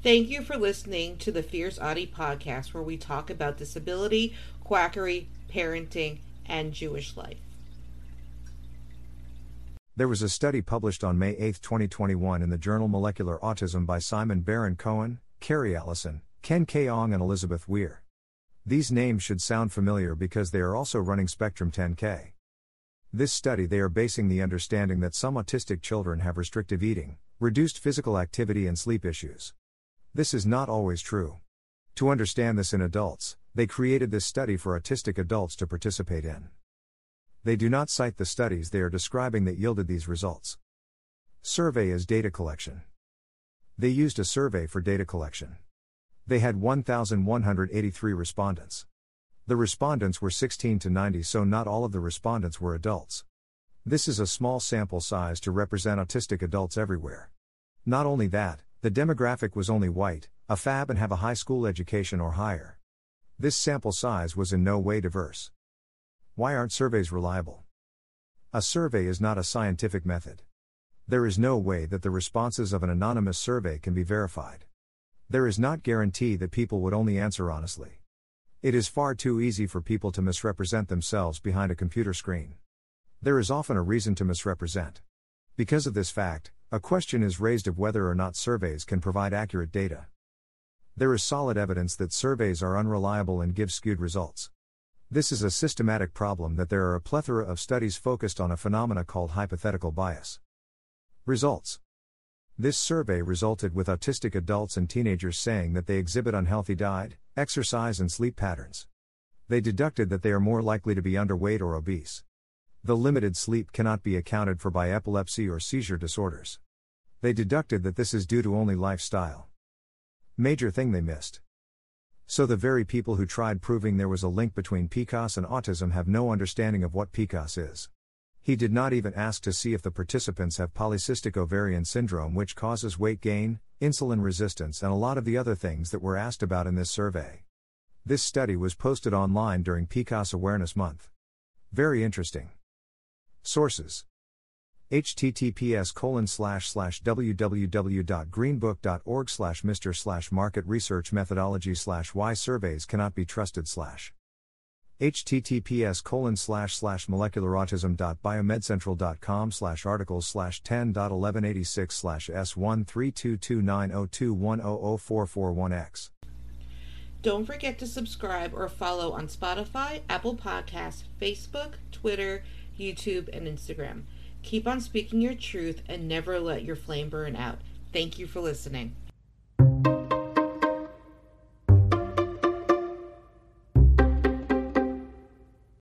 Thank you for listening to the Fierce Autie podcast, where we talk about disability, quackery, parenting, and Jewish life. There was a study published on May 8, 2021 in the journal Molecular Autism by Simon Baron Cohen, Carrie Allison, Ken K. Ong, and Elizabeth Weir. These names should sound familiar because they are also running Spectrum 10K. This study they are basing the understanding that some autistic children have restrictive eating, reduced physical activity and sleep issues. This is not always true. To understand this in adults, they created this study for autistic adults to participate in. They do not cite the studies they are describing that yielded these results. Survey is data collection. They used a survey for data collection. They had 1,183 respondents. The respondents were 16 to 90, so not all of the respondents were adults. This is a small sample size to represent autistic adults everywhere. Not only that, the demographic was only white, AFAB, and have a high school education or higher. This sample size was in no way diverse. Why aren't surveys reliable? A survey is not a scientific method. There is no way that the responses of an anonymous survey can be verified. There is not guarantee that people would only answer honestly. It is far too easy for people to misrepresent themselves behind a computer screen. There is often a reason to misrepresent. Because of this fact, a question is raised of whether or not surveys can provide accurate data. There is solid evidence that surveys are unreliable and give skewed results. This is a systematic problem that there are a plethora of studies focused on a phenomena called hypothetical bias. Results This survey resulted with autistic adults and teenagers saying that they exhibit unhealthy diet, exercise, and sleep patterns. They deducted that they are more likely to be underweight or obese. The limited sleep cannot be accounted for by epilepsy or seizure disorders. They deducted that this is due to only lifestyle. Major thing they missed. So the very people who tried proving there was a link between PCOS and autism have no understanding of what PCOS is. He did not even ask to see if the participants have polycystic ovarian syndrome, which causes weight gain, insulin resistance, and a lot of the other things that were asked about in this survey. This study was posted online during PCOS Awareness Month. Very interesting. Sources. Https colon slash slash www.greenbook.org slash mr slash market research methodology slash why surveys cannot be trusted slash. Https colon slash slash molecularautism.biomedcentral.com slash articles slash 10.1186 slash s1322902100441x Don't forget to subscribe or follow on Spotify, Apple Podcasts, Facebook, Twitter, YouTube, and Instagram. Keep on speaking your truth and never let your flame burn out. Thank you for listening.